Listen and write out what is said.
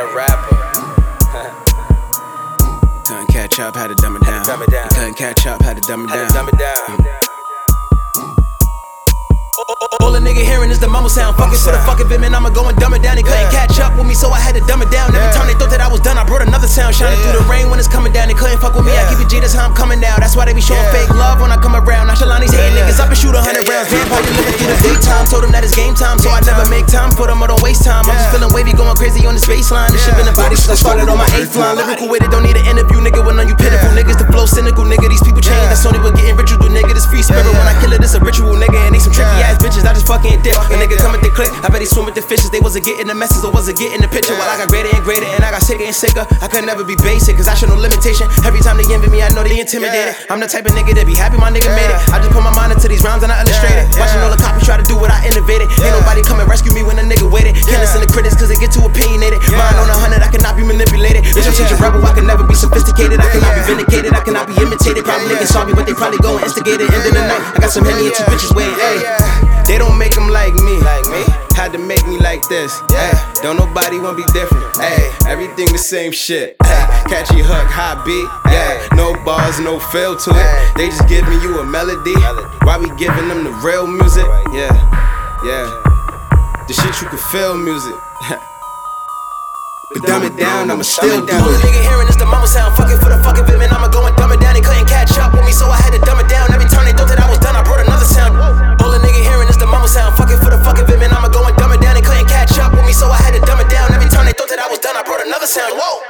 not a rapper. Couldn't catch up, had to dumb it down. Dumb it down. Couldn't catch up, had to dumb it down. Dumb it down. Mm. All a nigga hearing is the mumble sound. Fuck it, for the fuck of him and I'ma go and dumb it down. They couldn't yeah. catch up with me, so I had to dumb it down. Every yeah. time they thought that I was done, I brought another sound. Shining yeah. through the rain when it's coming down. They couldn't fuck with me, I keep it G, that's how I'm coming now. That's why they be showing fake love when I come around. Now Shalani's hating niggas up and shoot a hundred waste time. I'm just feeling wavy, going crazy on this baseline. This shit been a body since I started on my eighth line. Lyrical with it, don't need an interview, nigga. When on you pitiful niggas, the flow cynical, nigga. These people change. That's only what getting ritual, nigga. This free spirit. When I kill it, it's a ritual, nigga. And they some tricky ass bitches. I just fucking dip. A nigga come with the click. I bet he swim with the fishes. They wasn't getting the message or wasn't getting the picture. While I got greater and greater and I got sicker and sicker. I could never be basic, cause I show no limitation. Every time they envy me, I know they intimidated. I'm the type of nigga that be happy my nigga made it. I just put my mind into these rhymes and I nobody come and rescue me when a nigga waited. Can't listen to critics cause they get too opinionated. Mine on a hundred, I cannot be manipulated. Bitch, I'm such a rebel, I can never be sophisticated. I cannot be vindicated, I cannot be imitated. Probably niggas saw me, but they probably go and instigate it. End of the night, I got some henny and two bitches waiting. Hey, they don't make them like me. Like me. Had to make me like this. Ay, don't nobody wanna be different. Ay, everything the same shit. Ay, catchy hook, high beat. Yeah, no bars, no feel to it. They just giving you a melody. Why we giving them the real music? Yeah, yeah. The shit you can feel music. but dumb it down, I'ma still do it. Only nigga hearing is the mama sound. Fuck it for the fucking bit, man. I'ma go and dumb it down. They couldn't catch up with me, so I had to dumb it down. Every time they thought that I was done, I brought another sound. All Only nigga hearing is the mama sound. Fuck it for the fucking bit, man. I'ma go and dumb it down. They couldn't catch up with me, so I had to dumb it down. Every time they thought that I was done, I brought another sound. Whoa.